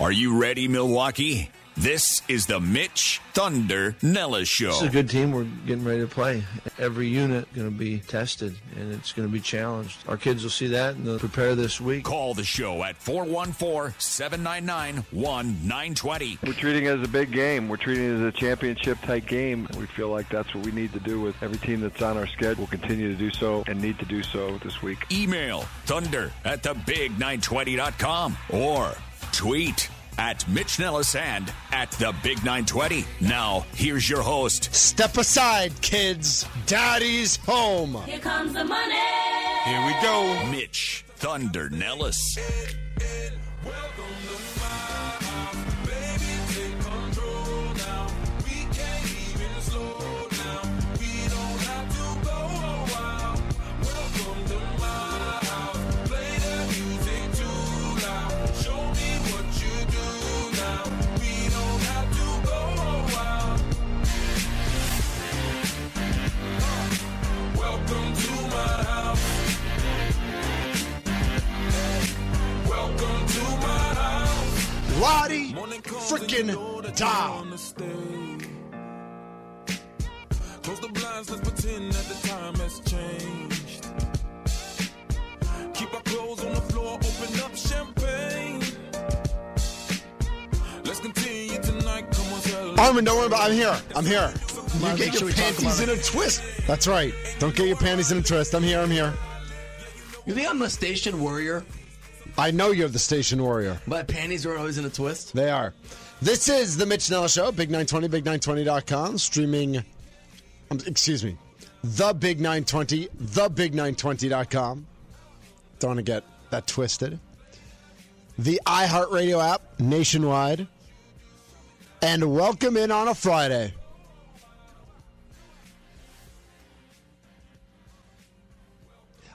Are you ready, Milwaukee? This is the Mitch Thunder Nellis Show. This is a good team. We're getting ready to play. Every unit going to be tested and it's going to be challenged. Our kids will see that and they'll prepare this week. Call the show at 414-799-1920. We're treating it as a big game. We're treating it as a championship type game. We feel like that's what we need to do with every team that's on our schedule. We'll continue to do so and need to do so this week. Email thunder at thebig920.com or tweet at Mitch Nellis and at the Big 920. Now, here's your host. Step aside, kids. Daddy's home. Here comes the money. Here we go. Mitch Thunder Nellis. Lottie freaking Dow. Close the blinds, let's pretend that the time has changed. Keep our clothes on the floor, open up champagne. Let's continue tonight. Come on, tell Armin, don't worry about I'm here. I'm here. You get your we panties in a twist. That's right. Don't get your panties in a twist. I'm here. I'm here. You think I'm a station warrior? I know you're the station warrior. My panties are always in a twist. They are. This is the Mitch Nellis Show, Big920, Big920.com, streaming, um, excuse me, the Big920, the Big920.com. Don't want to get that twisted. The iHeartRadio app nationwide. And welcome in on a Friday.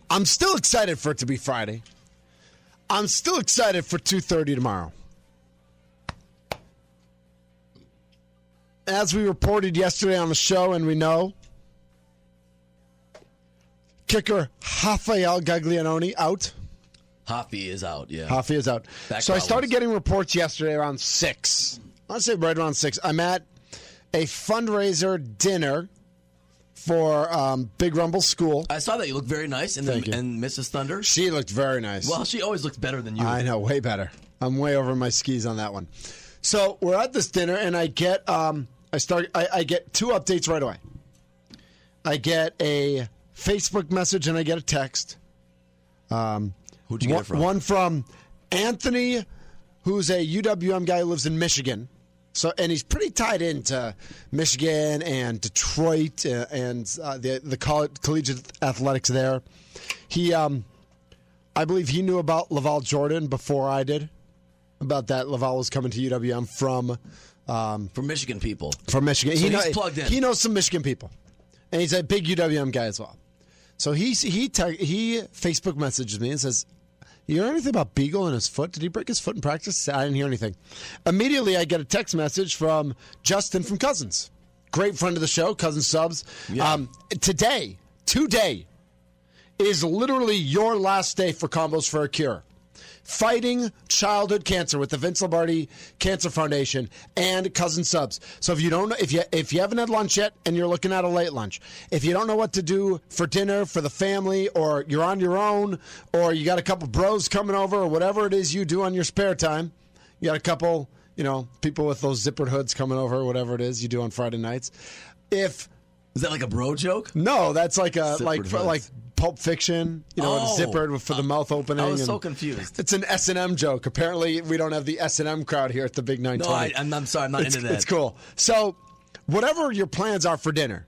I'm still excited for it to be Friday. I'm still excited for 2:30 tomorrow. As we reported yesterday on the show, and we know, kicker Rafael Gaglianone out. Hoffy is out, yeah. Hoffy is out. Back so I started getting reports yesterday around six. I'd say right around six. I'm at a fundraiser dinner for um, Big Rumble School. I saw that you look very nice in, the, you. in Mrs. Thunder. She looked very nice. Well, she always looks better than you. I know, way better. I'm way over my skis on that one. So we're at this dinner, and I get um, I start I, I get two updates right away. I get a Facebook message and I get a text. Um, Who'd you get one, it from? One from Anthony, who's a UWM guy who lives in Michigan. So and he's pretty tied into Michigan and Detroit uh, and uh, the the coll- collegiate athletics there. He um, I believe he knew about LaVall Jordan before I did. About that, LaVall was coming to UWM from um, From Michigan people. from Michigan. So he, he's know- plugged in. he knows some Michigan people, and he's a big UWM guy as well. So he he te- he Facebook messages me and says, "You hear anything about Biegel and his foot? Did he break his foot in practice?" I didn't hear anything. Immediately, I get a text message from Justin from Cousins, great friend of the show, Cousins subs. Um, today, today is literally your last day for Combos for a Cure. Fighting childhood cancer with the Vince Lombardi Cancer Foundation and Cousin Subs. So if you don't know, if you if you haven't had lunch yet and you're looking at a late lunch, if you don't know what to do for dinner for the family, or you're on your own, or you got a couple bros coming over, or whatever it is you do on your spare time, you got a couple, you know, people with those zippered hoods coming over, or whatever it is you do on Friday nights. If Is that like a bro joke? no, that's like a Zippered like hoods. like Pulp Fiction, you know, Oh. zippered for the mouth opening. I was so confused. It's an S and M joke. Apparently, we don't have the S and M crowd here at the Big Nine No, I, I'm, I'm sorry, I'm not it's, into that. it's cool. So, whatever your plans are for dinner,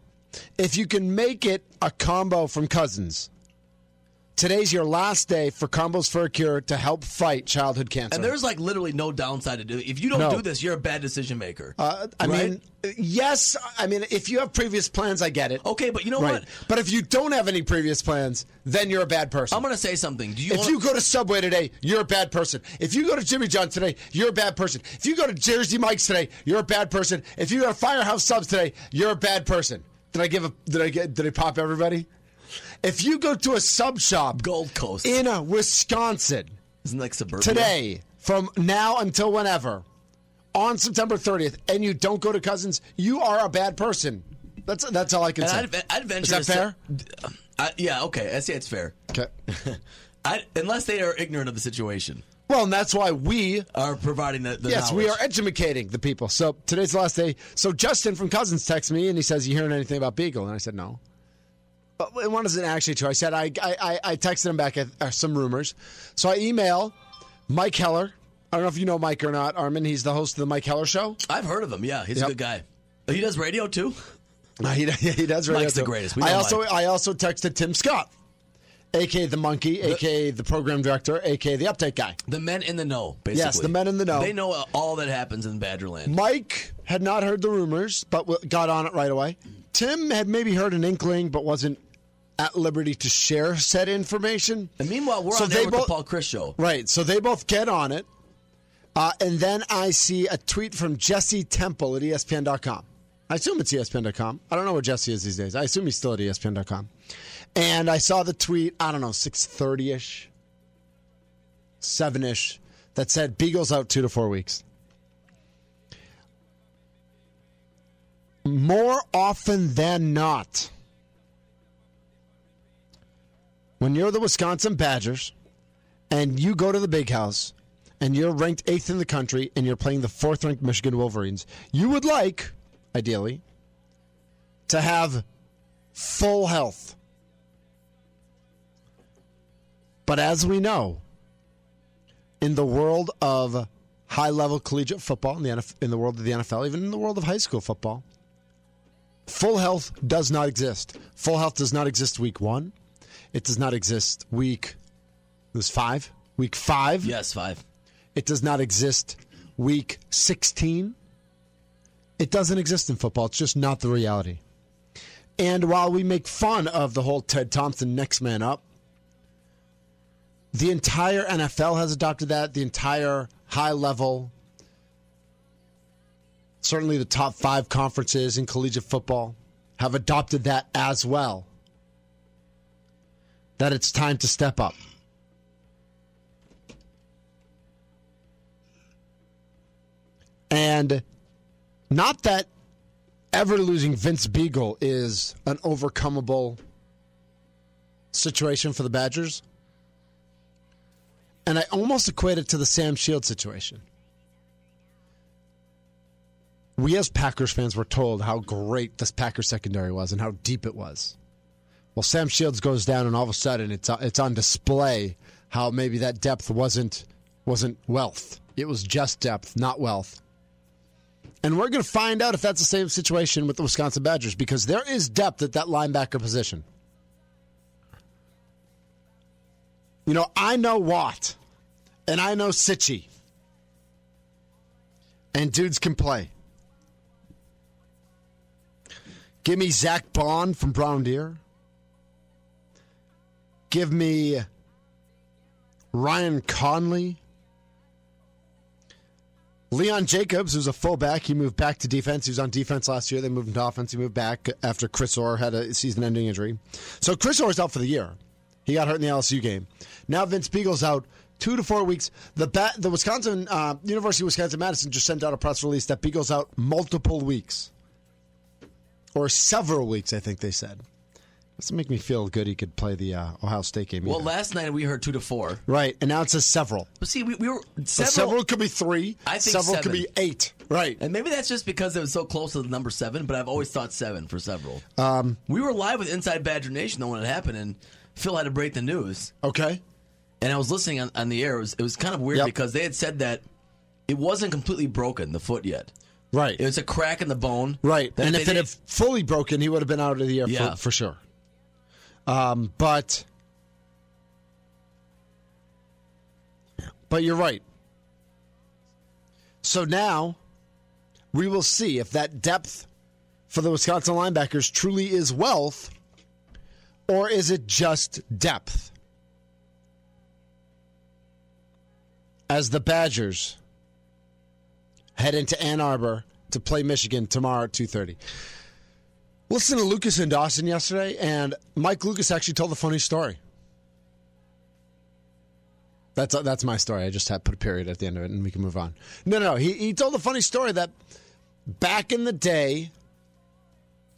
if you can make it a combo from Cousins, Today's your last day for Combos for a Cure to help fight childhood cancer. And there's like literally no downside to do it. If you don't No. do this, you're a bad decision maker. Uh, I Right? mean, yes. I mean, if you have previous plans, I get it. Okay, but you know right. what? But if you don't have any previous plans, then you're a bad person. I'm going to say something. Do you if wanna- you go to Subway today, you're a bad person. If you go to Jimmy John's today, you're a bad person. If you go to Jersey Mike's today, you're a bad person. If you go to Firehouse Subs today, you're a bad person. Did I give a? Did I get? Did I pop everybody? If you go to a sub shop, Gold Coast. in a Wisconsin Isn't like suburbia? today, from now until whenever, on September 30th, and you don't go to Cousins, you are a bad person. That's that's all I can And say. I'd, I'd venture Is that to say- fair? I, uh, yeah, okay. I say it's fair. Okay. I, unless they are ignorant of the situation, well, and that's why we are providing the, the yes, we are knowledge. educating the people. So today's the last day. So Justin from Cousins texted me and he says, "You hearing anything about Biegel?" And I said, "No." But it wasn't actually true. I said I I, I- texted him back at, uh, some rumors. So I email Mike Heller. I don't know if you know Mike or not, Armin. He's the host of the Mike Heller Show. I've heard of him. Yeah, he's Yep. a good guy. He does radio too. Uh, He, he does. radio Mike's the greatest. I also Mike. I also texted Tim Scott, aka the monkey, aka the program director, aka the update guy. The men in the know, basically. Yes, the men in the know. They know all that happens in Badgerland. Mike had not heard the rumors, but got on it right away. Tim had maybe heard an inkling, but wasn't at liberty to share said information. And meanwhile, we're So on there with the Paul Chris show. Right, so they both get on it. Uh, and then I see a tweet from Jesse Temple at ESPN.com. I assume it's ESPN.com. I don't know where Jesse is these days. I assume he's still at ESPN.com. And I saw the tweet, I don't know, 6.30 ish, 7 ish, that said Biegel's out two to four weeks. More often than not, when you're the Wisconsin Badgers and you go to the big house and you're ranked eighth in the country and you're playing the fourth ranked Michigan Wolverines, you would like, ideally, to have full health. But as we know, in the world of high level collegiate football, in the, NF- in the world of the NFL, even in the world of high school football, full health does not exist. Full health does not exist week one. It does not exist week. It was five. Week five. Yes, five. It does not exist week 16. It doesn't exist in football. It's just not the reality. And while we make fun of the whole Ted Thompson next man up, the entire NFL has adopted that. The entire high level, certainly the top five conferences in collegiate football, have adopted that as well. That it's time to step up. And not that ever losing Vince Biegel is an overcomable situation for the Badgers. And I almost equate it to the Sam Shield situation. We as Packers fans were told how great this Packers secondary was and how deep it was. Well, Sam Shields goes down, and all of a sudden it's uh, it's on display how maybe that depth wasn't wasn't wealth. It was just depth, not wealth. And we're going to find out if that's the same situation with the Wisconsin Badgers because there is depth at that linebacker position. You know, I know Watt, and I know Cichy, and dudes can play. Give me Zack Baun from Brown Deer. Give me Ryan Connelly. Leon Jacobs, who's a fullback, he moved back to defense. He was on defense last year. They moved him to offense. He moved back after Chris Orr had a season-ending injury. So Chris Orr's out for the year. He got hurt in the LSU game. Now Vince Biegel's out two to four weeks. The the Wisconsin uh, University of Wisconsin Madison just sent out a press release that Biegel's out multiple weeks, or several weeks. I think they said. Doesn't make me feel good. He could play the uh, Ohio State game. Well, either. last night we heard two to four. right, and now it says several. But see, we, we were several. several could be three. I think several could be eight. Right. And maybe that's just because it was so close to the number seven, but I've always thought seven for several. Um, we were live with Inside Badger Nation though when it happened, and Phil had to break the news. Okay. And I was listening on, on the air. It was, it was kind of weird Yep. because they had said that it wasn't completely broken, the foot yet. Right. It was a crack in the bone. Right. And if it had fully broken, he would have been out of the air Yeah. for, for sure. Um, but but you're right. So now we will see if that depth for the Wisconsin linebackers truly is wealth or is it just depth? As the Badgers head into Ann Arbor to play Michigan tomorrow at 2:30. Listen to Lucas and Dawson yesterday and Mike Lucas actually told a funny story. That's uh, that's my story. I just had put a period at the end of it, and we can move on. No, no, no. He he told a funny story that back in the day,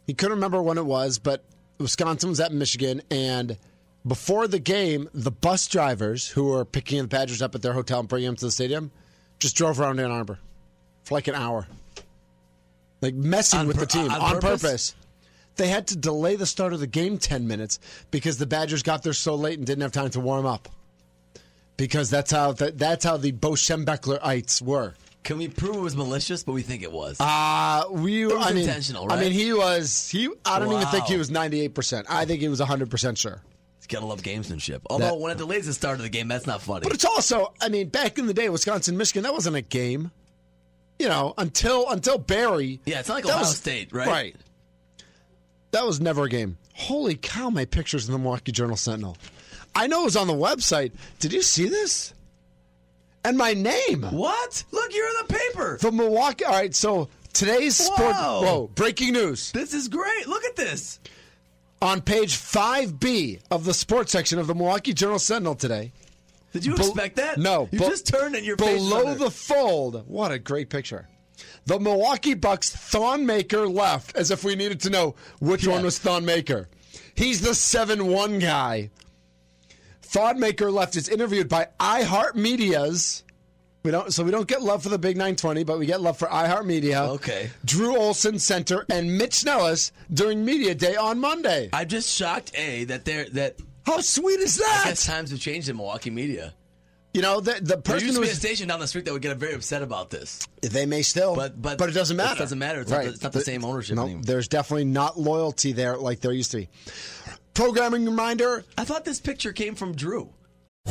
he couldn't remember when it was, but Wisconsin was at Michigan, and before the game, the bus drivers who were picking the Badgers up at their hotel and bringing them to the stadium just drove around Ann Arbor for like an hour, like messing On with the team on on purpose? purpose. They had to delay the start of the game ten minutes because the Badgers got there so late and didn't have time to warm up because that's how the, that's how the Bo Schembechlerites were. Can we prove it was malicious? But we think it was. Uh we was I mean, intentional, I mean, he was he. I don't even think he was ninety eight percent. I think he was hundred percent sure. You gotta love gamesmanship. Although That- when it delays the start of the game, that's not funny. But it's also, I mean, back in the day, Wisconsin, Michigan, that wasn't a game. You know, until until Barry. yeah, it's not like Ohio was- State, right? Right. That was never a game. Holy cow! My pictures in the Milwaukee Journal Sentinel. I know it was on the website. Did you see this? And my name. What? Look, you're in the paper. The Milwaukee. All right, so today's sport. Whoa. Breaking news. This is great. Look at this. on page 5B of the sports section of the Milwaukee Journal Sentinel today. Did you Be- expect that? No. You be- just turned in your Below the fold. What a great picture. The Milwaukee Bucks Thon Maker left, as if we needed to know which Yeah. one was Thon Maker. He's the 7 1 guy. Thonmaker left is interviewed by iHeartMedia's. We don't, so we don't get love for the Big 920, but we get love for iHeartMedia. Okay. Drew Olson Center and Mitch Nellis during Media Day on Monday. I'm just shocked, A, that they're that How sweet is that? I guess times have changed in Milwaukee media. You know, the, the There person used to who be a was, station down the street that would get very upset about this. they may still, But- but it doesn't it matter. doesn't matter. It's not the- it's not the same ownership No, anymore. there's definitely not loyalty there like there used to be. Programming reminder: I thought this picture came from Drew.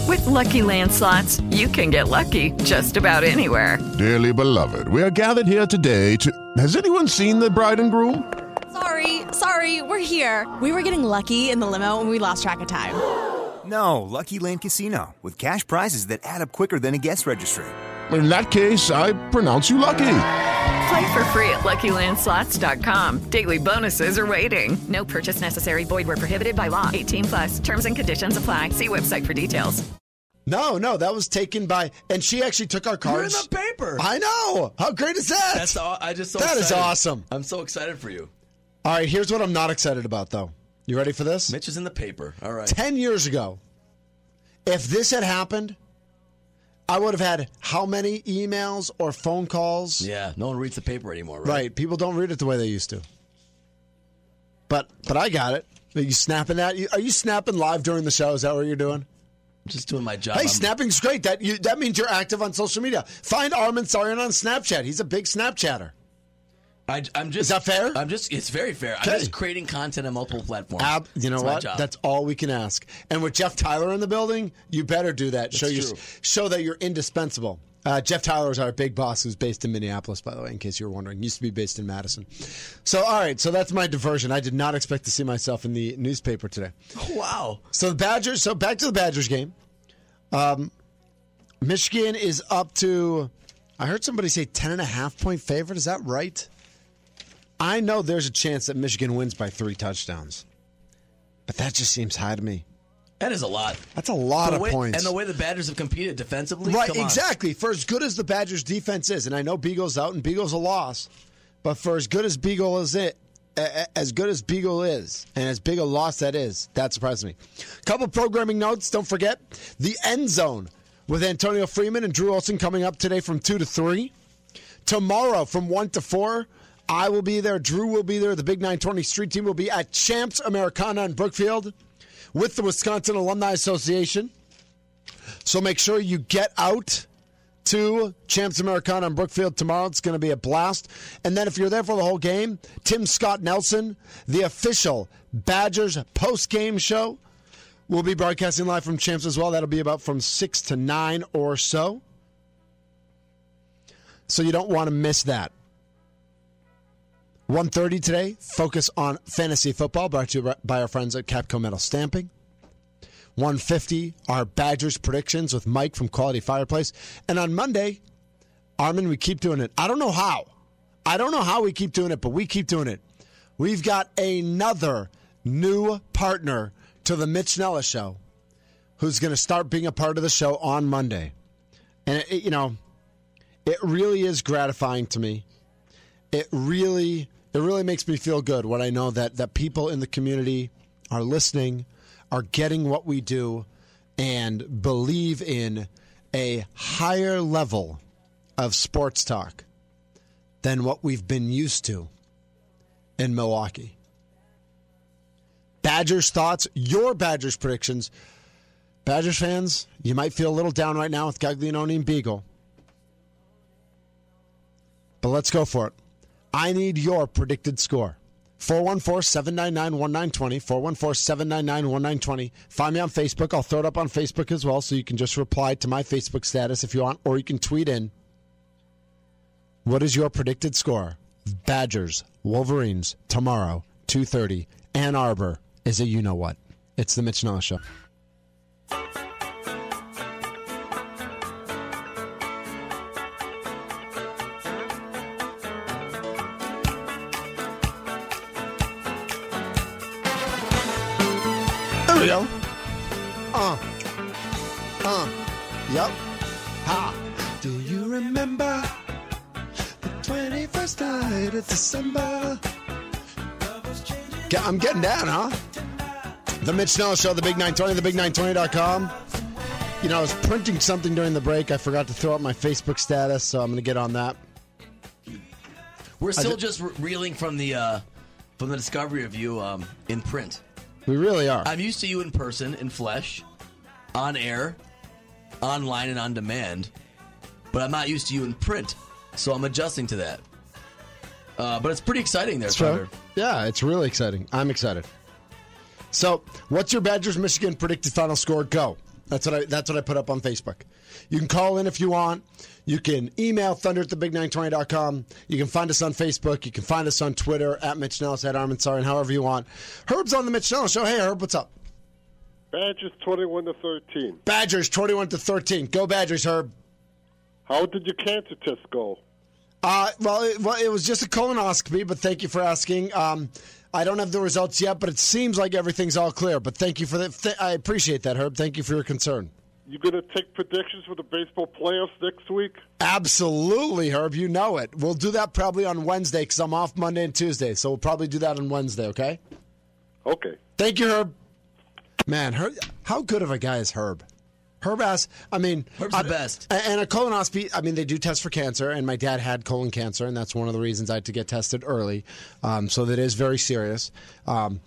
With Lucky Land slots, you can get lucky just about anywhere. Dearly beloved, we are gathered here today to. Has anyone seen the bride and groom? Sorry, sorry, we're here. We were getting lucky in the limo and we lost track of time. No, Lucky Land Casino, with cash prizes that add up quicker than a guest registry. In that case, I pronounce you lucky. Play for free at LuckyLandSlots.com. Daily bonuses are waiting. No purchase necessary. Void where prohibited by law. 18 plus. Terms and conditions apply. See website for details. No, no, that was taken by, and she actually took our You're in the paper. I know. How great is that? That's all, I just so That is excited. awesome. I'm so excited for you. All right, here's what I'm not excited about, though. You ready for this? Mitch is in the paper. All right. 10 years ago, if this had happened, I would have had how many emails or phone calls? Yeah, no one reads the paper anymore, right? Right. People don't read it the way they used to. But but I got it. Are you snapping that? You- Are you snapping live during the show? Is that what you're doing? Just doing my job. Hey, I'm- snapping's great. That you, that means you're active on social media. Find Armin Sarian on Snapchat. He's a big Snapchatter. I, am just. Is that fair? I'm just. It's very fair. Okay. I'm just creating content on multiple platforms. Ab, you know my what? That's all we can ask. And with Jeff Tyler in the building, you better do that. Show you show that you're indispensable. Uh, Jeff Tyler is our big boss, who's based in Minneapolis, by the way, in case you were wondering. He Used to be based in Madison. So, all right. So that's my diversion. I did not expect to see myself in the newspaper today. wow. So the Badgers. So back to the Badgers game. Um, Michigan is up to. I heard somebody say ten and a half point favorite. Is that right? I know there's a chance that Michigan wins by three touchdowns, but that just seems high to me. That is a lot. That's a lot the of way- points. And the way the Badgers have competed defensively. right, come on. exactly. For as good as the Badgers' defense is, and I know Biegel's out and Biegel's a loss, but for as good as Biegel is it, as good as Biegel is, and as big a loss that is, that surprises me. Couple programming notes. Don't forget the end zone with Antonio Freeman and Drew Olson coming up today from two to three. Tomorrow from one to four. I will be there. Drew will be there. The Big 920 Street Team will be at Champs Americana in Brookfield with the Wisconsin Alumni Association. So make sure you get out to Champs Americana in Brookfield tomorrow. It's going to be a blast. And then if you're there for the whole game, Tim Scott Nelson, the official Badgers post game show, We'll be broadcasting live from Champs as well. That'll be about from 6 to 9 or so. So you don't want to miss that. 1.30 today, focus on fantasy football, brought to you by our friends at Capco Metal Stamping. 150, our Badgers predictions with Mike from Quality Fireplace. And on Monday, Armin, we keep doing it. I don't know how. I don't know how we keep doing it, but we keep doing it. We've got another new partner to the Mitch Nellis show who's going to start being a part of the show on Monday. And, it, you know, it really is gratifying to me. It really, it really makes me feel good when I know that, that people in the community are listening, are getting what we do, and believe in a higher level of sports talk than what we've been used to in Milwaukee. Badgers thoughts, your Badgers predictions. Badgers fans, you might feel a little down right now with Gaglianone and Biegel. But let's go for it. I need your predicted score. 414 799 1920. 414 799 1920. Find me on Facebook. I'll throw it up on Facebook as well, so you can just reply to my Facebook status if you want, or you can tweet in. What is your predicted score? Badgers, Wolverines, tomorrow, 2.30. Ann Arbor is a you know what. It's the Mitch Nellis Show. I'm getting down, huh? The Mitch Snell Show, the Big 920, the thebig920.com. You know, I was printing something during the break. I forgot to throw up my Facebook status, so I'm going to get on that. We're still did- just re- reeling from the uh, from the discovery of you um, in print. We really are. I'm used to you in person, in flesh, on air, online, and on demand, but I'm not used to you in print. So I'm adjusting to that. Uh, but it's pretty exciting there, It's fair. Thunder. Yeah, it's really exciting. I'm excited. So, what's your Badgers Michigan predicted final score? Go. That's what I that's what I put up on Facebook. You can call in if you want. You can email thunder at thebig920.com. You can find us on Facebook. You can find us on Twitter at Mitch Nellis, at Armin Sarn, however you want. Herb's on the Mitch Nellis show. Hey Herb, what's up? Badgers 21 to 13. Badgers 21 to 13. Go Badgers, Herb. How did your cancer test go? Uh, well, it, well, it was just a colonoscopy, but thank you for asking. Um, I don't have the results yet, but it seems like everything's all clear. But thank you for that. Th- I appreciate that, Herb. Thank you for your concern. You going to take predictions for the baseball playoffs next week? Absolutely, Herb. You know it. We'll do that probably on Wednesday because I'm off Monday and Tuesday. So we'll probably do that on Wednesday, okay? Okay. Thank you, Herb. Man, Herb, how good of a guy is Herb? Herb asks, I mean, Herb's I- the best. And a colonoscopy, I mean, they do test for cancer, and my dad had colon cancer, and that's one of the reasons I had to get tested early. Um, so that is very serious. Um,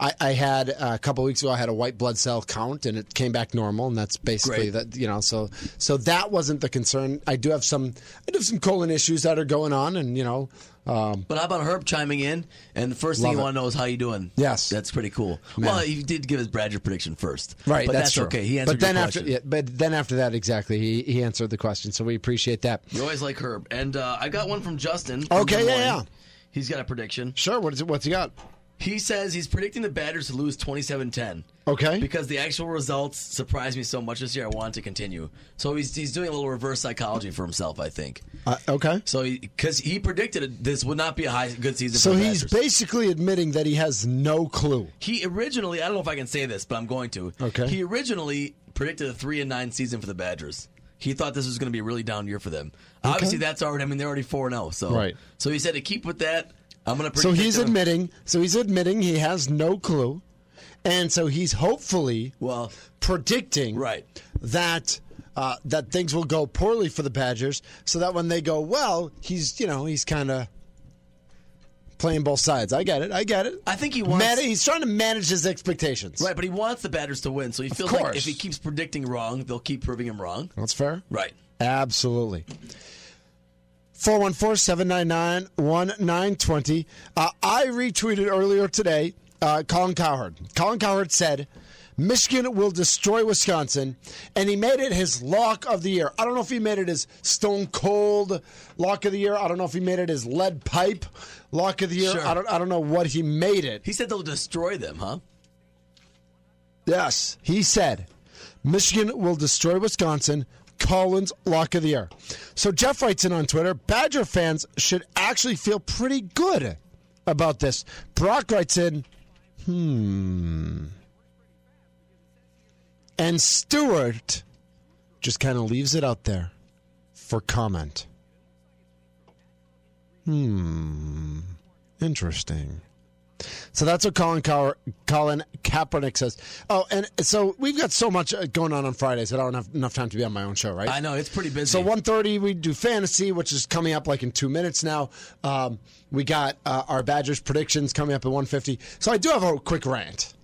I, I had uh, a couple weeks ago. I had a white blood cell count, and it came back normal, and that's basically Great. that. You know, so so that wasn't the concern. I do have some, I do have some colon issues that are going on, and you know, um, But how about Herb chiming in? And the first thing you want to know is how you doing. Yes. that's pretty cool. Man. Well, he did give his Badger prediction first, Right, But that's, true. okay. He answered but then after, question. yeah, but then after that, exactly, he he answered the question. So we appreciate that. You always like Herb, and uh, I got one from Justin. from Okay, yeah, yeah. He's got a prediction. Sure. What is it? What's he got? He says he's predicting the Badgers to lose 27-10. Okay. Because the actual results surprised me so much this year, I want to continue. So he's he's doing a little reverse psychology for himself, I think. Uh, okay. So because he, predicted it, this would not be a high good season. So for the he's Badgers. basically admitting that he has no clue. He originally, I don't know if I can say this, but I'm going to. Okay. He originally predicted a three and nine season for the Badgers. He thought this was going to be a really down year for them. Okay. Obviously, that's already. I mean, they're already four and zero. So Right. So he said to keep with that. I'm to. So he's admitting. So he's admitting he has no clue, and so he's hopefully well predicting right that. Uh, that things will go poorly for the Badgers, so that when they go well, he's you know he's kind of playing both sides. I get it. I get it. I think he wants. Man- he's trying to manage his expectations. Right, but he wants the Badgers to win. So he feels like if he keeps predicting wrong, they'll keep proving him wrong. That's fair. Right. Absolutely. 414-799-1920. Uh, I retweeted earlier today uh, Colin Cowherd. Colin Cowherd said, Michigan will destroy Wisconsin, and he made it his lock of the year. I don't know if he made it his stone cold lock of the year. I don't know if he made it his lead pipe lock of the year. Sure. I don't. I don't know what he made it. He said they'll destroy them, huh? Yes, he said Michigan will destroy Wisconsin. Colin's lock of the year. So Jeff writes in on Twitter Badger fans should actually feel pretty good about this. Brock writes in, hmm. And Stewart just kind of leaves it out there for comment. Hmm. Interesting. So that's what Colin Ka- Colin Kaepernick says. Oh, and so we've got so much uh, going on on Fridays that I don't have enough time to be on my own show, right? I know it's pretty busy. So 1.30 we do fantasy, which is coming up like in two minutes now. Um, we got uh, our Badgers predictions coming up at 1.50. So I do have a quick rant.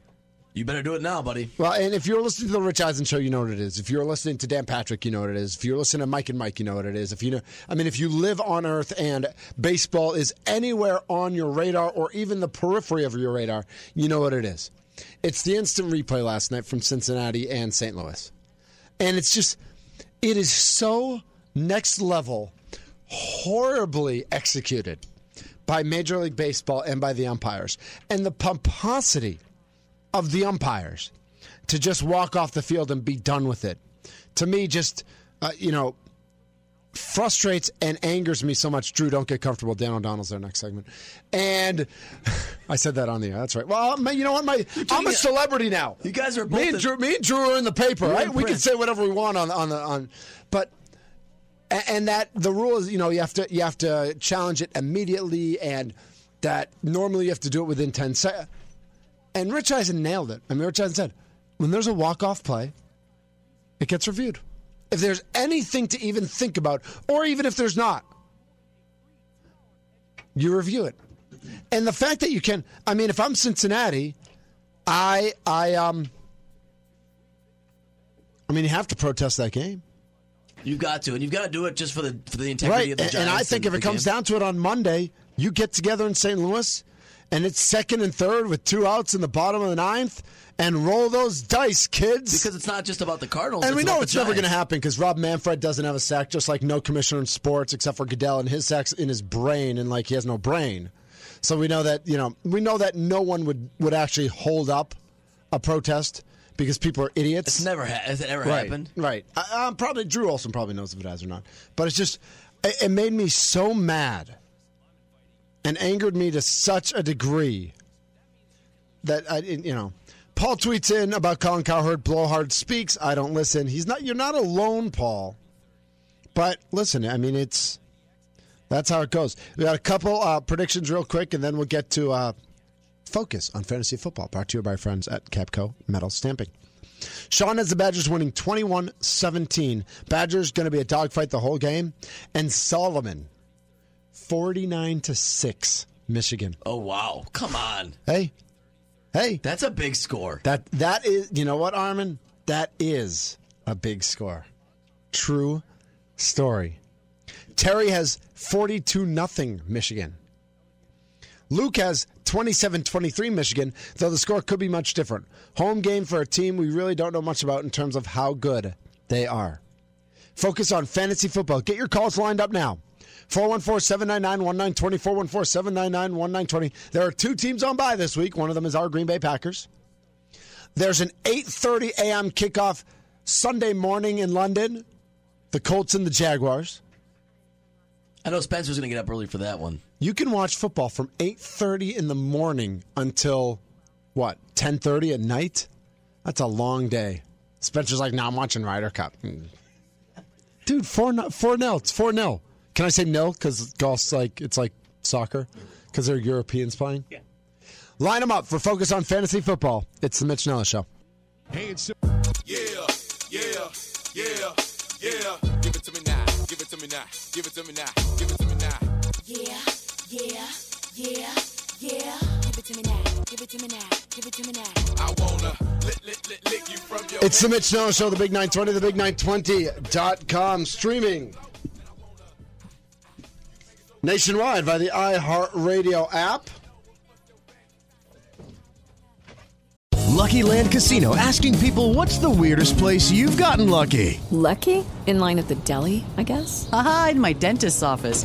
You better do it now, buddy. Well, and if you're listening to the Rich Eisen show, you know what it is. If you're listening to Dan Patrick, you know what it is. If you're listening to Mike and Mike, you know what it is. If you know, I mean, if you live on Earth and baseball is anywhere on your radar or even the periphery of your radar, you know what it is. It's the instant replay last night from Cincinnati and St. Louis, and it's just, it is so next level, horribly executed by Major League Baseball and by the umpires, and the pomposity of the umpires to just walk off the field and be done with it. To me, just, uh, you know, frustrates and angers me so much. Drew, don't get comfortable. Dan O'Donnell's there next segment. And I said that on the air. That's right. Well, man, you know what? My, I'm a celebrity now. You guys are both me and Drew, me and Drew are in the paper, right? We can say whatever we want on on the on, but and that the rule is you know you have to you have to challenge it immediately and that normally you have to do it within 10 seconds and rich eisen nailed it i mean rich eisen said when there's a walk-off play it gets reviewed if there's anything to even think about or even if there's not you review it and the fact that you can i mean if i'm cincinnati i i um i mean you have to protest that game You've got to, and you've got to do it just for the for the integrity right. of the And, Giants. and I think if it comes game. down to it on Monday, you get together in St. Louis, and it's second and third with two outs in the bottom of the ninth, and roll those dice, kids. because it's not just about the Cardinals, and we know it's never going to happen because Rob Manfred doesn't have a sack, just like no commissioner in sports except for Goodell, and his sack's in his brain, and like he has no brain. So we know that you know we know that no one would would actually hold up a protest because people are idiots. It's never ha- has it ever right, happened. Right. I, I'm probably Drew Olson probably knows if it has or not. But it's just it, it made me so mad and angered me to such a degree that I didn't- you know. Paul tweets in about Colin Cowherd. Blowhard speaks. I don't listen. He's not. You're not alone, Paul. But listen, I mean, it's that's how it goes. We got a couple uh, predictions real quick, and then we'll get to uh, focus on fantasy football. Brought to you by our friends at Capco Metal Stamping. Sean has the Badgers winning 21 17. Badgers going to be a dogfight the whole game. And Solomon, 49 to 6, Michigan. Oh wow! Come on, Hey, hey. that's a big score. That That is, you know what, Armin? That is a big score. True story. Terry has 42 nothing Michigan. Luke has 27 23 Michigan, though the score could be much different. Home game for a team we really don't know much about in terms of how good they are. Focus on fantasy football. Get your calls lined up now. 414 799 1920. 414 799 1920. There are two teams on by this week. One of them is our Green Bay Packers. There's an 8:30 a.m. kickoff Sunday morning in London. The Colts and the Jaguars. I know Spencer's going to get up early for that one. You can watch football from 8:30 in the morning until what? 10:30 at night? That's a long day. Spencer's like, "Now I'm watching Ryder Cup." Mm. Dude, 4 no- 4 nil. It's 4 nil. Can I say nil cuz golf's like it's like soccer cuz they're Europeans playing? Yeah. Line them up for focus on fantasy football. It's the Mitch Nellis show. Hey, it's yeah, yeah, yeah, yeah. Give it to me now. Give it to me now. Give it to me now. Give it to me now. Yeah, yeah, yeah, yeah. Give it to me now. Give it to me now. Give it to me now. I wanna lick, lick, lick, lick you from your. It's the Mitch Snow Show, the Big 920, the Big920.com, streaming nationwide by the iHeartRadio app. Lucky Land Casino asking people what's the weirdest place you've gotten lucky? Lucky? In line at the deli, I guess? Aha, in my dentist's office.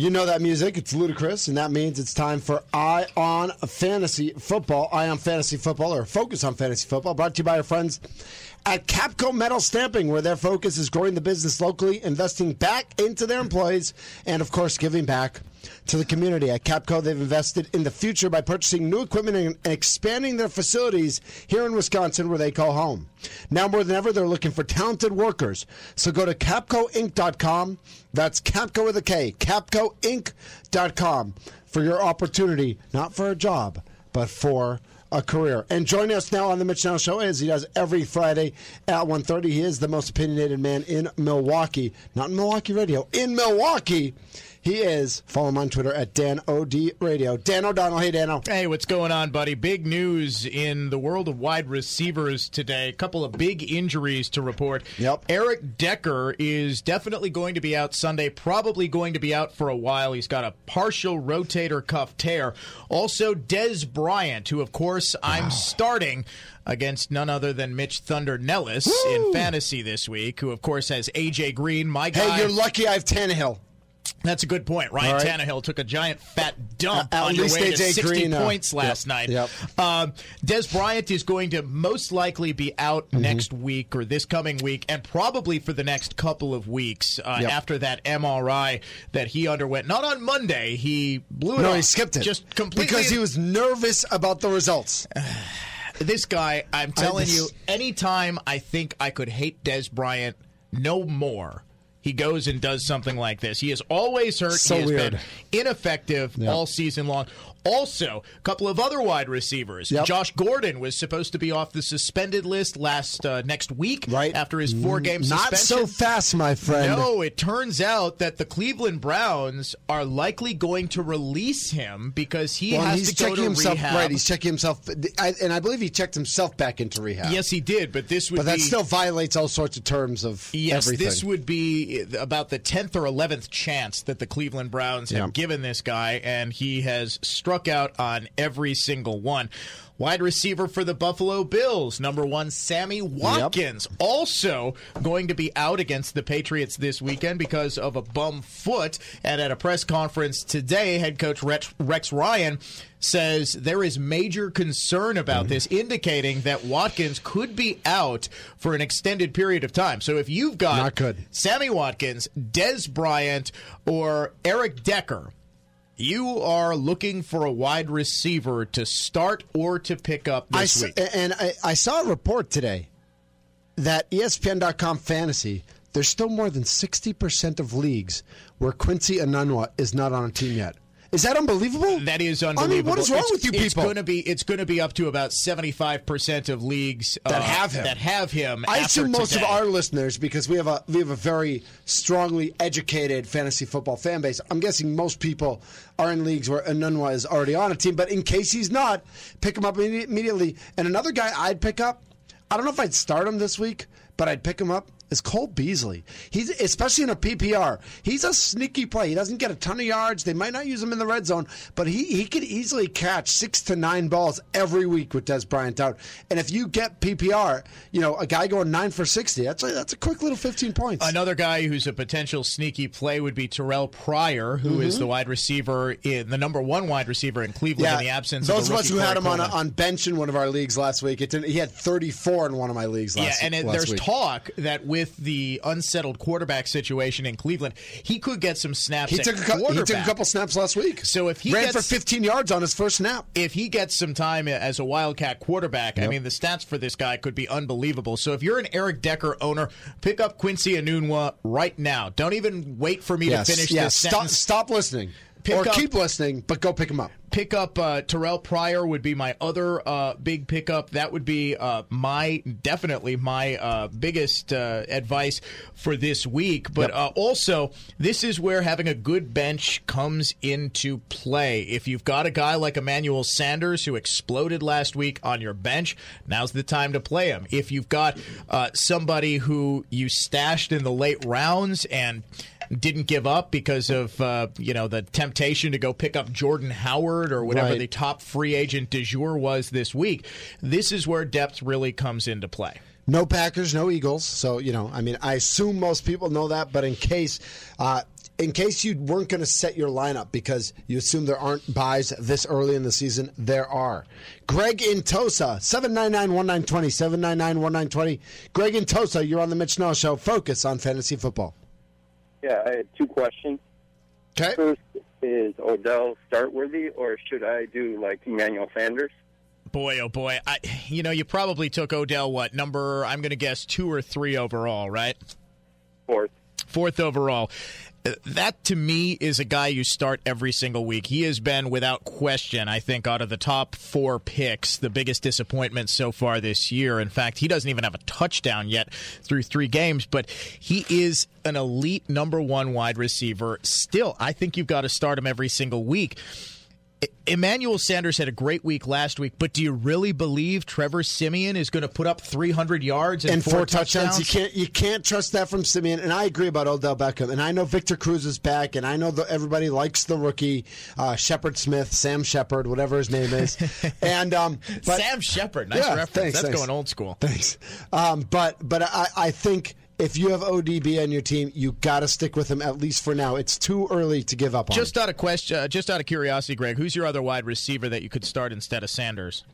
You know that music. It's ludicrous, and that means it's time for Eye on Fantasy Football. Eye on Fantasy Football, or Focus on Fantasy Football, brought to you by our friends at Capco Metal Stamping, where their focus is growing the business locally, investing back into their employees, and of course, giving back to the community. At Capco, they've invested in the future by purchasing new equipment and expanding their facilities here in Wisconsin, where they call home. Now more than ever, they're looking for talented workers. So go to capcoinc.com. That's Capco with a K, capcoinc.com for your opportunity, not for a job, but for a career. And joining us now on the Mitch Now Show as he does every Friday at 1.30. He is the most opinionated man in Milwaukee. Not in Milwaukee Radio, in Milwaukee. He is. Follow him on Twitter at Dan OD Radio. Dan O'Donnell. Hey, Dano. Hey, what's going on, buddy? Big news in the world of wide receivers today. A couple of big injuries to report. Yep. Eric Decker is definitely going to be out Sunday, probably going to be out for a while. He's got a partial rotator cuff tear. Also, Dez Bryant, who, of course, I'm starting against none other than Mitch Thunder Nellis in fantasy this week, who, of course, has A.J. Green, my guy. Hey, you're lucky I have Tannehill. That's a good point. Ryan right. Tannehill took a giant fat dump Uh, on your way to 60 Green, uh, points last yep, night. yep. Um, Dez Bryant is going to most likely be out Mm-hmm. next week or this coming week, and probably for the next couple of weeks uh, Yep. after that MRI that he underwent. Not on Monday. He blew it No, off. he skipped it. Just completely. Because he was nervous about the results. This guy, I'm I- telling this- you, anytime I think I could hate Dez Bryant no more, he goes and does something like this. He is always hurt. So he has weird. been ineffective Yeah. all season long. Also, a couple of other wide receivers. Yep. Josh Gordon was supposed to be off the suspended list last uh, next week, Right. after his four-game suspension. Not so fast, my friend. No, it turns out that the Cleveland Browns are likely going to release him because he well, has he's to go to himself. rehab. Right, he's checking himself, and I believe he checked himself back into rehab. Yes, he did, but this would but that be still violates all sorts of terms of Yes, everything. this would be about the 10th or 11th chance that the Cleveland Browns have Yeah. given this guy, and he has struck out on every single one. Wide receiver for the Buffalo Bills, number one, Sammy Watkins, also going to be out against the Patriots this weekend because of a bum foot. And at a press conference today, head coach Rex, Rex Ryan says there is major concern about mm-hmm. this, indicating that Watkins could be out for an extended period of time. So if you've got Sammy Watkins, Dez Bryant, or Eric Decker, you are looking for a wide receiver to start or to pick up I this s- week. and I, I saw a report today that ESPN.com fantasy. There's still more than 60% of leagues where Quincy Enunwa is not on a team yet. Is that unbelievable? That is unbelievable. I mean, what is wrong It's- with you people? It's going to be it's going to be up to about seventy five percent of leagues that uh, have him. That have him. I assume most today. of our listeners, because we have a we have a very strongly educated fantasy football fan base. I'm guessing most people are in leagues where Enunwa is already on a team. But in case he's not, pick him up immediately. And another guy I'd pick up. I don't know if I'd start him this week, but I'd pick him up. Is Cole Beasley? He's especially in a PPR. He's a sneaky play. He doesn't get a ton of yards. They might not use him in the red zone, but he he could easily catch six to nine balls every week with Dez Bryant out. And if you get PPR, you know a guy going nine for sixty. That's a, that's a quick little fifteen points. Another guy who's a potential sneaky play would be Terrell Pryor, who is Mhm. the wide receiver in the number one wide receiver in Cleveland in the absence those of, of us who had him on a, on bench in one of our leagues last week, it didn't, he had thirty four in one of my leagues Yeah, last. and it, last there's week. talk that with with the unsettled quarterback situation in Cleveland, he could get some snaps. He took, a, cou- he took a couple snaps last week. So if he ran gets, for 15 yards on his first snap, if he gets some time as a Wildcat quarterback, I mean, the stats for this guy could be unbelievable. So if you're an Eric Decker owner, pick up Quincy Enunwa right now. Don't even wait for me yes, to finish yes. this Stop, sentence. stop listening. Pick or up- keep listening, but go pick them up. pick up uh, Terrell Pryor would be my other uh, big pickup. That would be uh, my definitely my uh, biggest uh, advice for this week. But uh, also, this is where having a good bench comes into play. If you've got a guy like Emmanuel Sanders who exploded last week on your bench, now's the time to play him. If you've got uh, somebody who you stashed in the late rounds and didn't give up because of uh, you know the temptation to go pick up Jordan Howard or whatever Right. the top free agent du jour was this week. This is where depth really comes into play. No Packers, no Eagles. So you know, I mean, I assume most people know that, but in case, uh, in case you weren't going to set your lineup because you assume there aren't byes this early in the season, there are. Greg in Tosa, seven nine nine one nine twenty seven nine nine one nine twenty. Greg in Tosa, you're on the Mitch Noah Show. Focus on fantasy football. Yeah, I had two questions. Okay. First, is Odell start worthy, or should I do like Emmanuel Sanders? Boy, oh boy, I you know you probably took Odell what number? I'm going to guess two or three overall, right? Fourth. Fourth overall. That to me is a guy you start every single week. He has been, without question, I think, out of the top four picks, the biggest disappointment so far this year. In fact, he doesn't even have a touchdown yet through three games, but he is an elite number one wide receiver. Still, I think you've got to start him every single week. Emmanuel Sanders had a great week last week, but do you really believe Trevor Siemian is going to put up 300 yards and, and four, touchdowns. You can't you can't trust that from Siemian. And I agree about Odell Beckham. And I know Victor Cruz is back. And I know that everybody likes the rookie uh, Shepard Smith, Sam Shepard, whatever his name is. and um, but, Sam Shepard, nice Yeah, reference. thanks, That's thanks. going old school. Thanks. Um, but but I, I think if you have ODB on your team, you got to stick with him at least for now. It's too early to give up on. Just out of question, uh, just out of curiosity, Greg, who's your other wide receiver that you could start instead of Sanders?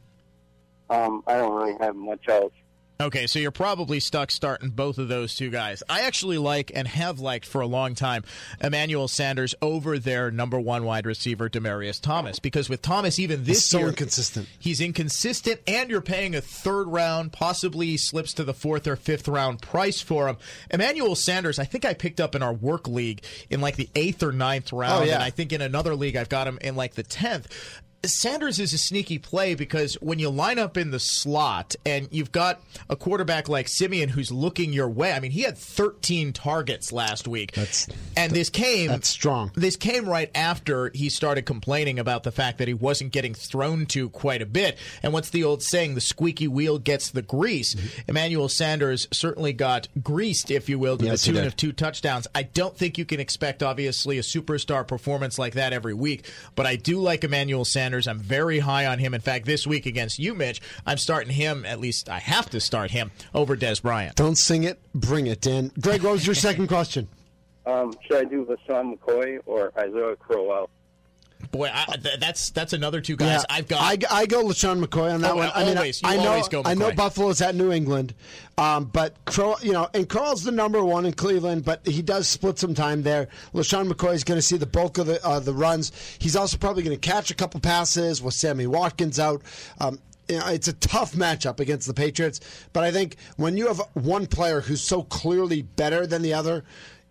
Um, I don't really have much else. Okay, so you're probably stuck starting both of those two guys. I actually like and have liked for a long time Emmanuel Sanders over their number one wide receiver Demaryius Thomas because with Thomas even this He's so year inconsistent. He's inconsistent, and you're paying a third round, possibly slips to the fourth or fifth round price for him. Emmanuel Sanders, I think I picked up in our work league in like the eighth or ninth round, Oh, yeah. and I think in another league I've got him in like the tenth. Sanders is a sneaky play because when you line up in the slot and you've got a quarterback like Siemian who's looking your way, I mean, he had 13 targets last week. That's and this came that's strong. This came right after he started complaining about the fact that he wasn't getting thrown to quite a bit. And what's the old saying? The squeaky wheel gets the grease. Mm-hmm. Emmanuel Sanders certainly got greased, if you will, to Yes, the tune of two touchdowns. I don't think you can expect, obviously, a superstar performance like that every week, but I do like Emmanuel Sanders. I'm very high on him. In fact, this week against you, Mitch, I'm starting him, at least I have to start him, over Dez Bryant. Don't sing it, bring it, Dan. Greg, what was your second question? Um, should I do LeSean McCoy or Isaiah Crowell? Boy, I, th- that's that's another two guys I've got. I, I go LeSean McCoy on that Oh, one. I mean, always. I, You I know, I know. Buffalo's at New England, um, but Crow, you know, and Crowell's the number one in Cleveland, but he does split some time there. LeSean McCoy is going to see the bulk of the uh, the runs. He's also probably going to catch a couple passes with Sammy Watkins out. Um, you know, it's a tough matchup against the Patriots, but I think when you have one player who's so clearly better than the other,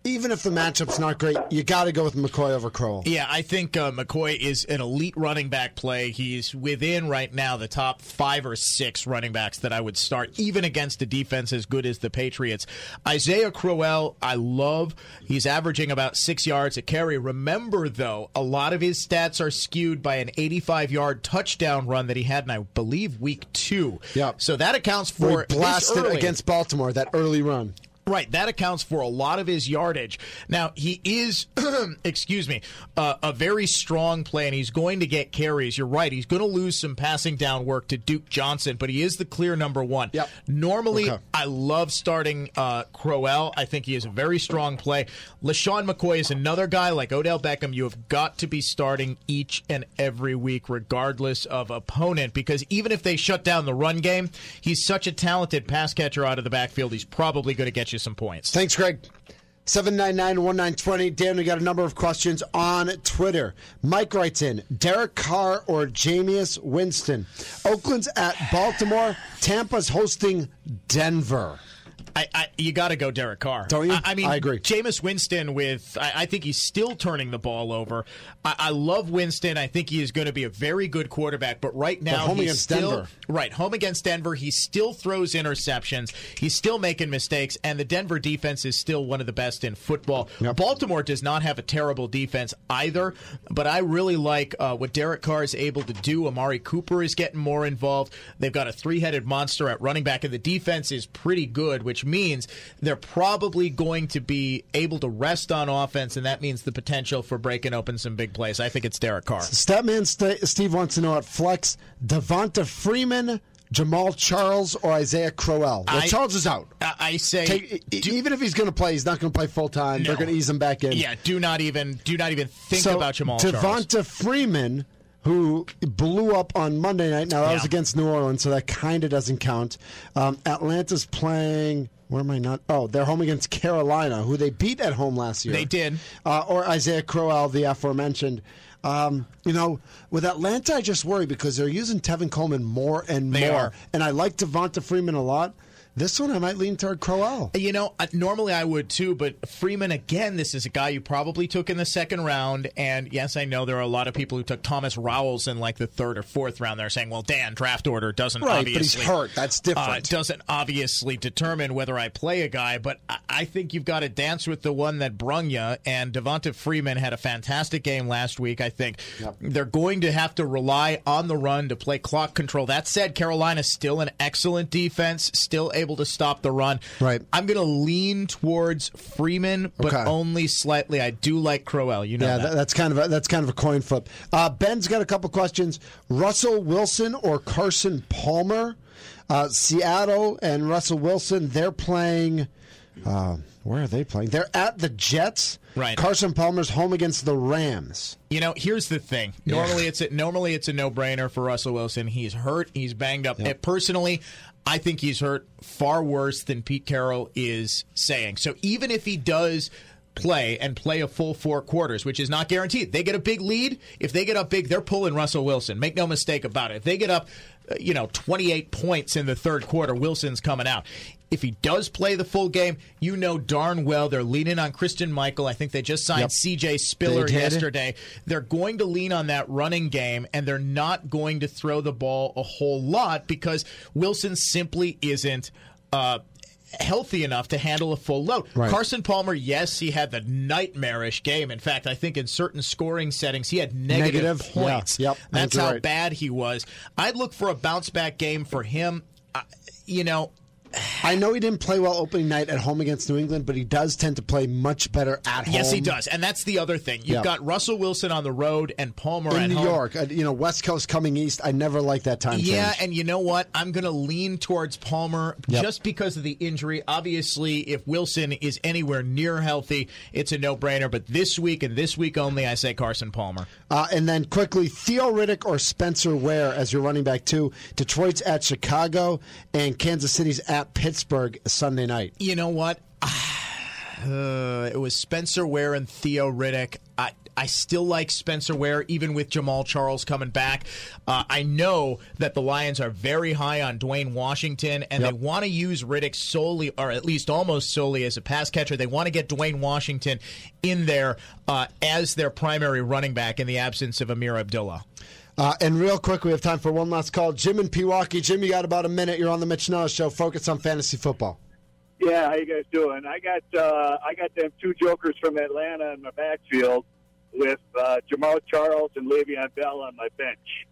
even if the matchup's not great, you got to go with McCoy over Crowell. Yeah, I think uh, McCoy is an elite running back play. He's within right now the top five or six running backs that I would start, even against a defense as good as the Patriots. Isaiah Crowell, I love. He's averaging about six yards a carry. Remember, though, a lot of his stats are skewed by an 85 yard touchdown run that he had in, I believe, week two. Yeah. So that accounts for he blasted against Baltimore that early run. Right, that accounts for a lot of his yardage. Now he is, excuse me, uh, a very strong play, and he's going to get carries. You're right; he's going to lose some passing down work to Duke Johnson, but he is the clear number one. Yep. Normally, Okay. I love starting uh, Crowell. I think he is a very strong play. LeSean McCoy is another guy like Odell Beckham. You have got to be starting each and every week, regardless of opponent, because even if they shut down the run game, he's such a talented pass catcher out of the backfield. He's probably going to get you you some points. Thanks, Greg. 799-1920. Dan, we got a number of questions on Twitter. Mike writes in, Derek Carr or Jameis Winston? Oakland's at Baltimore. Tampa's hosting Denver. I, I, you got to go Derek Carr. Don't you? I, I mean, I agree. Jameis Winston with, I, I think he's still turning the ball over. I, I love Winston. I think he is going to be a very good quarterback. But right now, home he's against still Denver. right home against Denver. He still throws interceptions. He's still making mistakes, and the Denver defense is still one of the best in football. Baltimore does not have a terrible defense either. But I really like uh, what Derek Carr is able to do. Amari Cooper is getting more involved. They've got a three-headed monster at running back, and the defense is pretty good, which means they're probably going to be able to rest on offense, and that means the potential for breaking open some big plays. I think it's Derek Carr. Statman St- Steve wants to know at Flex, Devonta Freeman, Jamaal Charles, or Isaiah Crowell. Well, I- Charles is out. I, I say Take, e- even if he's going to play, he's not going to play full time. They're going to ease him back in. Yeah, do not even do not even think So, about Jamaal Charles. Freeman, who blew up on Monday night. Now that was against New Orleans, so that kind of doesn't count. Um, Atlanta's playing. Where am I not? Oh, they're home against Carolina, who they beat at home last year. They did. Uh, or Isaiah Crowell, the aforementioned. Um, you know, with Atlanta, I just worry because they're using Tevin Coleman more and They more. are. And I like Devonta Freeman a lot. This one, I might lean toward Crowell. You know, uh, normally I would too, but Freeman again. This is a guy you probably took in the second round, and yes, I know there are a lot of people who took Thomas Rawls in like the third or fourth round. They're saying, "Well, Dan, draft order doesn't Right, but he's hurt. That's different. Uh, doesn't obviously determine whether I play a guy, but I, I think you've got to dance with the one that brung you. And Devonta Freeman had a fantastic game last week. I think they're going to have to rely on the run to play clock control. That said, Carolina's still an excellent defense, still able to stop the run. Right. I'm going to lean towards Freeman, but Okay. only slightly. I do like Crowell. You know yeah, that. that- that's kind of a, that's kind of a coin flip. Uh, Ben's got a couple questions. Russell Wilson or Carson Palmer? Uh, Seattle and Russell Wilson. They're playing. Uh, where are they playing? They're at the Jets. Right. Carson Palmer's home against the Rams. You know, here's the thing. Normally, it's a, normally it's a no brainer for Russell Wilson. He's hurt. He's banged up. Uh, Personally, I think he's hurt far worse than Pete Carroll is saying. So even if he does play and play a full four quarters, which is not guaranteed, they get a big lead. If they get up big, they're pulling Russell Wilson. Make no mistake about it. If they get up, uh, you know, 28 points in the third quarter, Wilson's coming out. If he does play the full game, you know darn well they're leaning on Christine Michael. I think they just signed Yep. C.J. Spiller They yesterday. They're going to lean on that running game, and they're not going to throw the ball a whole lot because Wilson simply isn't. Uh, Healthy enough to handle a full load. Right. Carson Palmer, yes, he had the nightmarish game. In fact, I think in certain scoring settings, he had negative, Negative, yeah. points. Yep, That's how right. bad he was. I'd look for a bounce back game for him. Uh, you know, I know he didn't play well opening night at home against New England, but he does tend to play much better at home. yes, he does, and that's the other thing. You've Yeah. got Russell Wilson on the road and Palmer In New home. York, uh, you know, West Coast coming east. I never like that time Yeah, change. and you know what? I'm going to lean towards Palmer Yep. just because of the injury. Obviously, if Wilson is anywhere near healthy, it's a no-brainer. But this week and this week only, I say Carson Palmer. Uh, and then quickly, Theo Riddick or Spencer Ware as your running back two. Detroit's at Chicago and Kansas City's at Pittsburgh Sunday night. You know what? Uh, it was Spencer Ware and Theo Riddick. I, I still like Spencer Ware, even with Jamaal Charles coming back. Uh, I know that the Lions are very high on Dwayne Washington, and Yep. they want to use Riddick solely, or at least almost solely, as a pass catcher. They want to get Dwayne Washington in there uh, as their primary running back in the absence of Ameer Abdullah. Uh, and real quick, we have time for one last call. Jim in Pewaukee. Jim, you got about a minute. You're on the Mitch Show. Focus on fantasy football. Yeah, how you guys doing? I got uh, I got them two jokers from Atlanta in my backfield with uh, Jamaal Charles and Le'Veon Bell on my bench.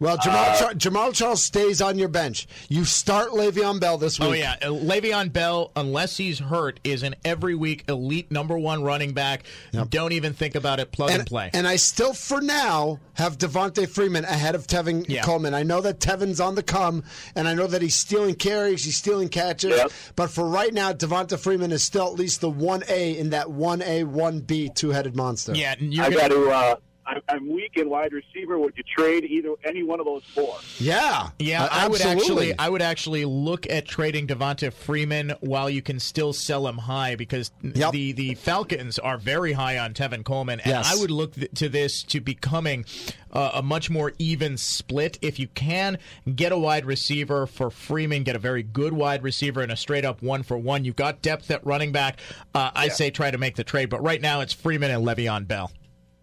Well, Jamaal, Uh, Char- Jamaal Charles stays on your bench. You start Le'Veon Bell this week. Oh yeah, Uh, Le'Veon Bell, unless he's hurt, is an every week elite number one running back. Don't even think about it. Plug and, play. And I still, for now, have Devonta Freeman ahead of Tevin Yeah. Coleman. I know that Tevin's on the come, and I know that he's stealing carries, he's stealing catches. Yep. But for right now, Devonta Freeman is still at least the 1A in that 1A, 1B two headed monster. yeah, you're I gonna- got to uh, I, I'm weak in wide receiver. Would you trade either any one of those four? Yeah, Yeah, Uh, I would absolutely. actually, I would actually look at trading Devonta Freeman while you can still sell him high because the the Falcons are very high on Tevin Coleman, and Yes. I would look th- to this to becoming uh, a much more even split. If you can get a wide receiver for Freeman, get a very good wide receiver and a straight up one for one. You've got depth at running back. Uh, I say try to make the trade, but right now it's Freeman and Le'Veon Bell.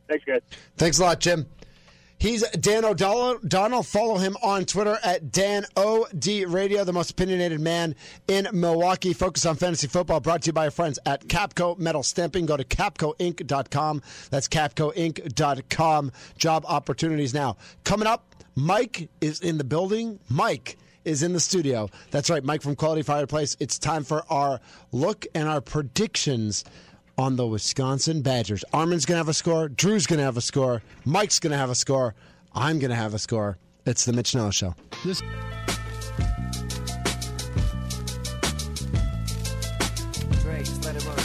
Thanks, guys. Thanks a lot, Jim. He's Dan O'Donnell. Follow him on Twitter at Dan Radio, the most opinionated man in Milwaukee. Focus on fantasy football. Brought to you by our friends at Capco Metal Stamping. Go to capcoinc.com. That's capcoinc.com. Job opportunities now. Coming up, Mike is in the building. Mike is in the studio. That's right, Mike from Quality Fireplace. It's time for our look and our predictions on the Wisconsin Badgers. Armin's going to have a score. Drew's going to have a score. Mike's going to have a score. I'm going to have a score. It's the Mitch Nellis Show. This.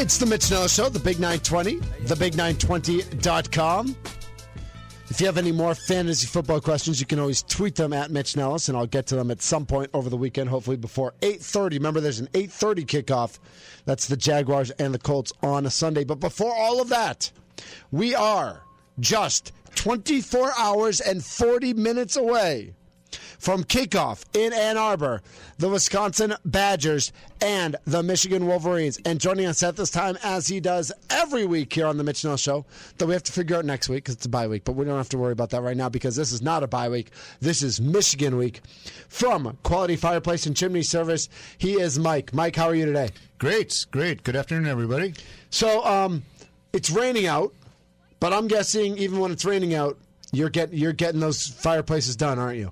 It's the Mitch Nellis Show, the Big 920, thebig920.com. If you have any more fantasy football questions, you can always tweet them at Mitch Nellis, and I'll get to them at some point over the weekend, hopefully before 8.30. Remember, there's an 8.30 kickoff. That's the Jaguars and the Colts on a Sunday. But before all of that, we are just 24 hours and 40 minutes away from kickoff in Ann Arbor, the Wisconsin Badgers and the Michigan Wolverines. And joining us at this time, as he does every week here on the Mitch Nellis Show, that we have to figure out next week because it's a bye week, but we don't have to worry about that right now because this is not a bye week. This is Michigan week. From Quality Fireplace and Chimney Service, he is Mike. Mike, how are you today? Great, great. Good afternoon, everybody. So, um, it's raining out, but I'm guessing even when it's raining out, you're getting you're getting those fireplaces done, aren't you?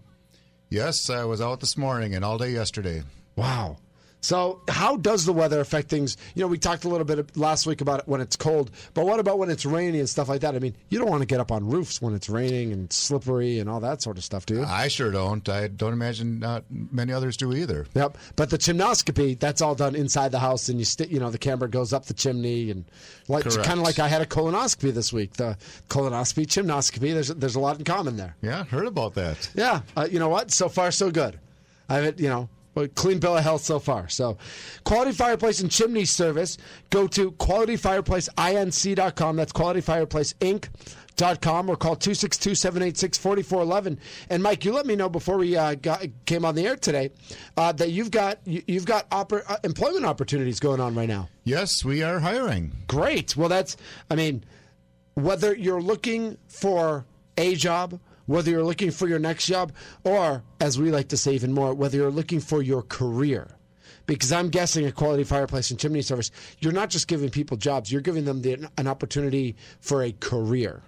Yes, I was out this morning and all day yesterday. Wow. So, how does the weather affect things? You know, we talked a little bit last week about it when it's cold, but what about when it's rainy and stuff like that? I mean, you don't want to get up on roofs when it's raining and slippery and all that sort of stuff, do you? I sure don't. I don't imagine not many others do either. Yep. But the chimnoscopy, that's all done inside the house, and you st- you know the camera goes up the chimney, and like kind of like I had a colonoscopy this week. The colonoscopy, chimnoscopy. There's there's a lot in common there. Yeah, heard about that. Yeah. Uh, you know what? So far, so good. I haven't, you know, a clean bill of health so far. So, Quality Fireplace and Chimney Service. Go to qualityfireplaceinc.com. That's qualityfireplaceinc.com or call 262 786 4411. And Mike, you let me know before we uh, got, came on the air today uh, that you've got you, you've got oppor- uh, employment opportunities going on right now. Yes, we are hiring. Great. Well, that's, I mean, whether you're looking for a job, whether you're looking for your next job or, as we like to say even more, whether you're looking for your career. Because I'm guessing at Quality Fireplace and Chimney Service, you're not just giving people jobs, you're giving them the, an opportunity for a career.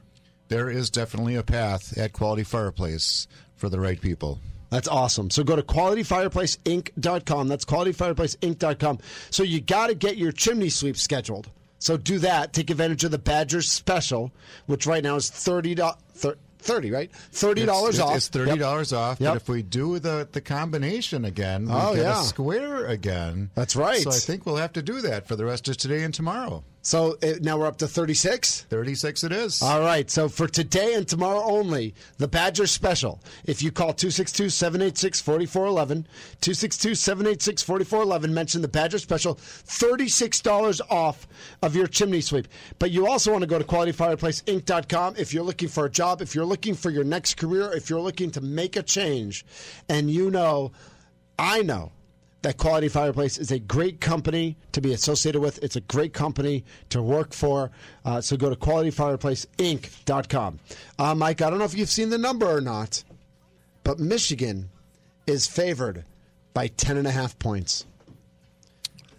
There is definitely a path at Quality Fireplace for the right people. That's awesome. So go to qualityfireplaceinc.com. That's qualityfireplaceinc.com. So you got to get your chimney sweep scheduled. So do that. Take advantage of the Badgers special, which right now is $30. 30 thirty, right? Thirty dollars off. It's thirty dollars yep. off. Yep. But if we do the the combination again, we oh, get yeah. a square again. That's right. So I think we'll have to do that for the rest of today and tomorrow. So uh, now we're up to 36? 36 it is. All right. So for today and tomorrow only, the Badger special. If you call 262 786 4411, 262 786 4411, mention the Badger special, $36 off of your chimney sweep. But you also want to go to qualityfireplaceinc.com if you're looking for a job, if you're looking for your next career, if you're looking to make a change, and you know, I know that Quality Fireplace is a great company to be associated with. It's a great company to work for. Uh, so go to qualityfireplaceinc.com. Uh, Mike, I don't know if you've seen the number or not, but Michigan is favored by 10.5 points.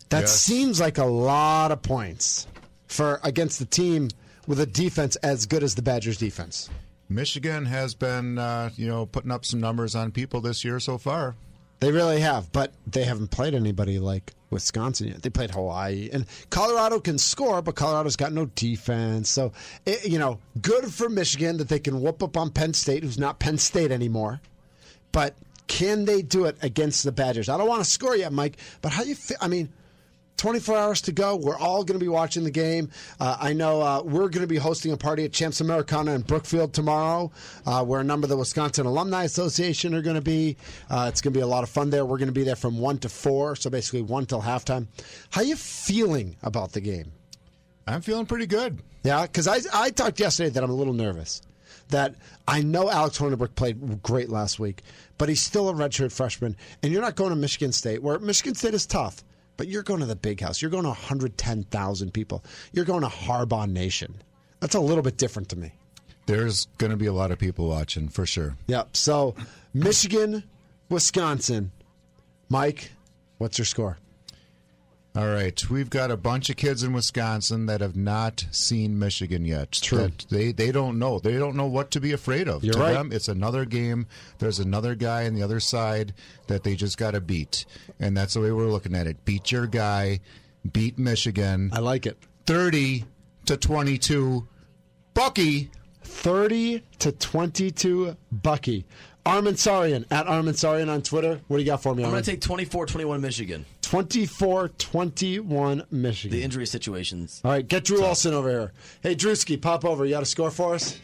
That Yes. seems like a lot of points for against the team with a defense as good as the Badgers defense. Michigan has been, uh, you know, putting up some numbers on people this year so far. They really have, but they haven't played anybody like Wisconsin yet. They played Hawaii, and Colorado can score, but Colorado's got no defense. So, it, you know, good for Michigan that they can whoop up on Penn State, who's not Penn State anymore. But can they do it against the Badgers? I don't want to score yet, Mike, but how you? Fi- I mean, 24 hours to go. We're all going to be watching the game. Uh, I know uh, we're going to be hosting a party at Champs Americana in Brookfield tomorrow, uh, where a number of the Wisconsin Alumni Association are going to be. Uh, it's going to be a lot of fun there. We're going to be there from 1 to 4, so basically 1 till halftime. How are you feeling about the game? I'm feeling pretty good. Yeah, because I, I talked yesterday that I'm a little nervous. That I know Alex Hornibrook played great last week, but he's still a redshirt freshman, and you're not going to Michigan State, where Michigan State is tough, but you're going to the big house. You're going to 110,000 people. You're going to Harbaugh Nation. That's a little bit different to me. There's going to be a lot of people watching for sure. Yep. So, Michigan, Wisconsin. Mike, what's your score? All right, we've got a bunch of kids in Wisconsin that have not seen Michigan yet. True. That they they don't know. They don't know what to be afraid of. You're to right. them, it's another game. There's another guy on the other side that they just got to beat, and that's the way we're looking at it. Beat your guy, beat Michigan. I like it. Thirty to twenty-two. Bucky. 30 to 22 Bucky. Armin Sarian at Armin Sarian on Twitter. What do you got for me? I'm going to take 24 21 Michigan. 24 21 Michigan. The injury situations. All right, get Drew Olson over here. Hey, Drewski, pop over. You got a score for us?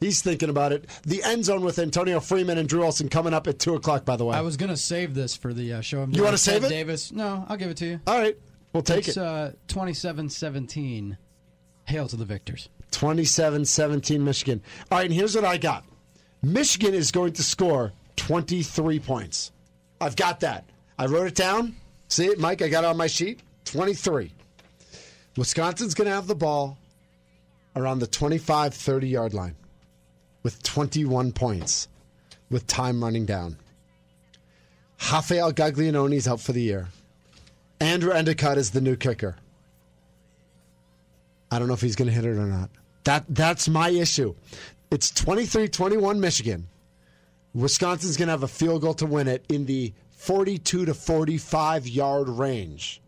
He's thinking about it. The end zone with Antonio Freeman and Drew Olson coming up at 2 o'clock, by the way. I was going to save this for the uh, show. I'm you want to save Ted it? Davis? No, I'll give it to you. All right, we'll take it's, it. uh, 27-17. Hail to the victors. 27 17 Michigan. All right, and here's what I got Michigan is going to score 23 points. I've got that. I wrote it down. See it, Mike? I got it on my sheet. 23. Wisconsin's going to have the ball around the 25 30 yard line with 21 points with time running down. Rafael Gaglianone's out for the year. Andrew Endicott is the new kicker. I don't know if he's going to hit it or not. That that's my issue. It's 23-21 Michigan. Wisconsin's going to have a field goal to win it in the 42 to 45 yard range.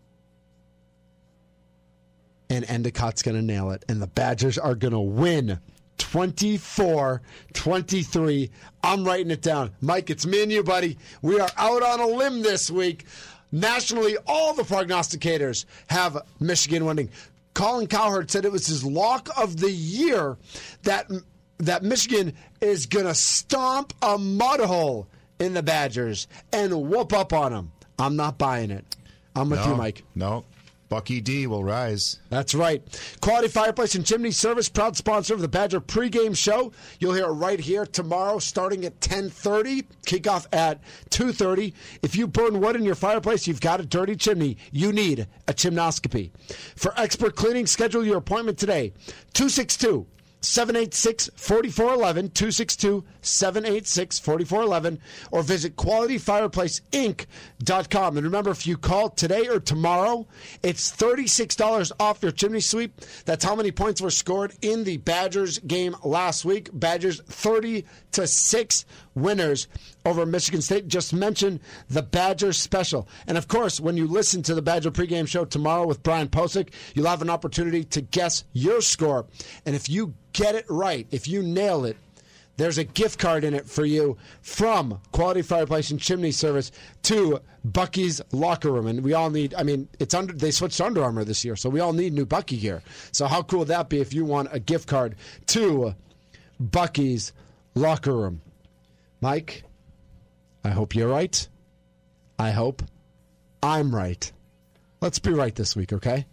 And Endicott's going to nail it and the Badgers are going to win 24-23. I'm writing it down. Mike, it's me and you, buddy. We are out on a limb this week. Nationally, all the prognosticators have Michigan winning. Colin Cowherd said it was his lock of the year that that Michigan is going to stomp a mud hole in the Badgers and whoop up on them. I'm not buying it. I'm with no, you, Mike. No. Bucky D will rise. That's right. Quality Fireplace and Chimney Service, proud sponsor of the Badger pregame show. You'll hear it right here tomorrow, starting at 10:30. Kickoff at 2:30. If you burn wood in your fireplace, you've got a dirty chimney. You need a chimnoscopy. For expert cleaning, schedule your appointment today. 262 786 4411, 262 786 4411, or visit qualityfireplaceinc.com. And remember, if you call today or tomorrow, it's $36 off your chimney sweep. That's how many points were scored in the Badgers game last week. Badgers 30 to 6 winners over Michigan State. Just mention the Badger special. And of course, when you listen to the Badger pregame show tomorrow with Brian Posick, you'll have an opportunity to guess your score. And if you get it right, if you nail it, there's a gift card in it for you from Quality Fireplace and Chimney Service to Bucky's Locker Room. And we all need, I mean, it's under, they switched Under Armour this year, so we all need new Bucky gear. So how cool would that be if you want a gift card to Bucky's Locker Room? Mike, I hope you're right. I hope I'm right. Let's be right this week, okay?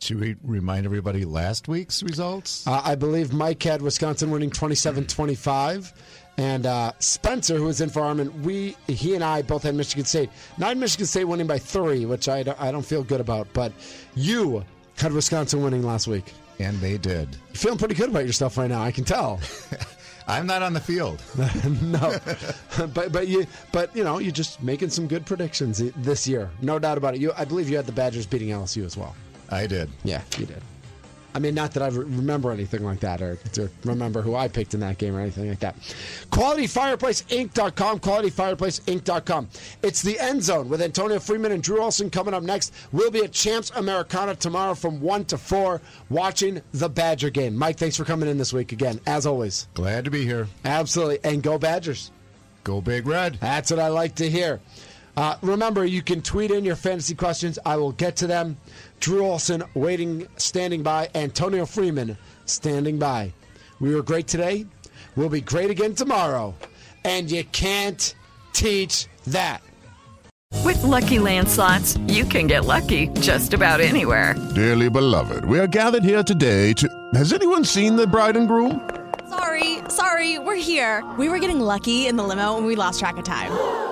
Should we remind everybody last week's results? Uh, I believe Mike had Wisconsin winning 27 25. And uh, Spencer, who was in for Armin, we he and I both had Michigan State. Not Michigan State winning by three, which I don't, I don't feel good about. But you had Wisconsin winning last week. And they did. You're feeling pretty good about yourself right now. I can tell. I'm not on the field. no, but but you but you know you're just making some good predictions this year, no doubt about it. You, I believe you had the Badgers beating LSU as well. I did. Yeah, you did. I mean, not that I remember anything like that or to remember who I picked in that game or anything like that. QualityFireplaceInc.com, QualityFireplaceInc.com. It's the end zone with Antonio Freeman and Drew Olson coming up next. We'll be at Champs Americana tomorrow from 1 to 4 watching the Badger game. Mike, thanks for coming in this week again, as always. Glad to be here. Absolutely. And go Badgers. Go Big Red. That's what I like to hear. Uh, remember, you can tweet in your fantasy questions. I will get to them. Drew Olson waiting, standing by. Antonio Freeman standing by. We were great today. We'll be great again tomorrow. And you can't teach that. With Lucky Land slots, you can get lucky just about anywhere. Dearly beloved, we are gathered here today to. Has anyone seen the bride and groom? Sorry, sorry, we're here. We were getting lucky in the limo and we lost track of time.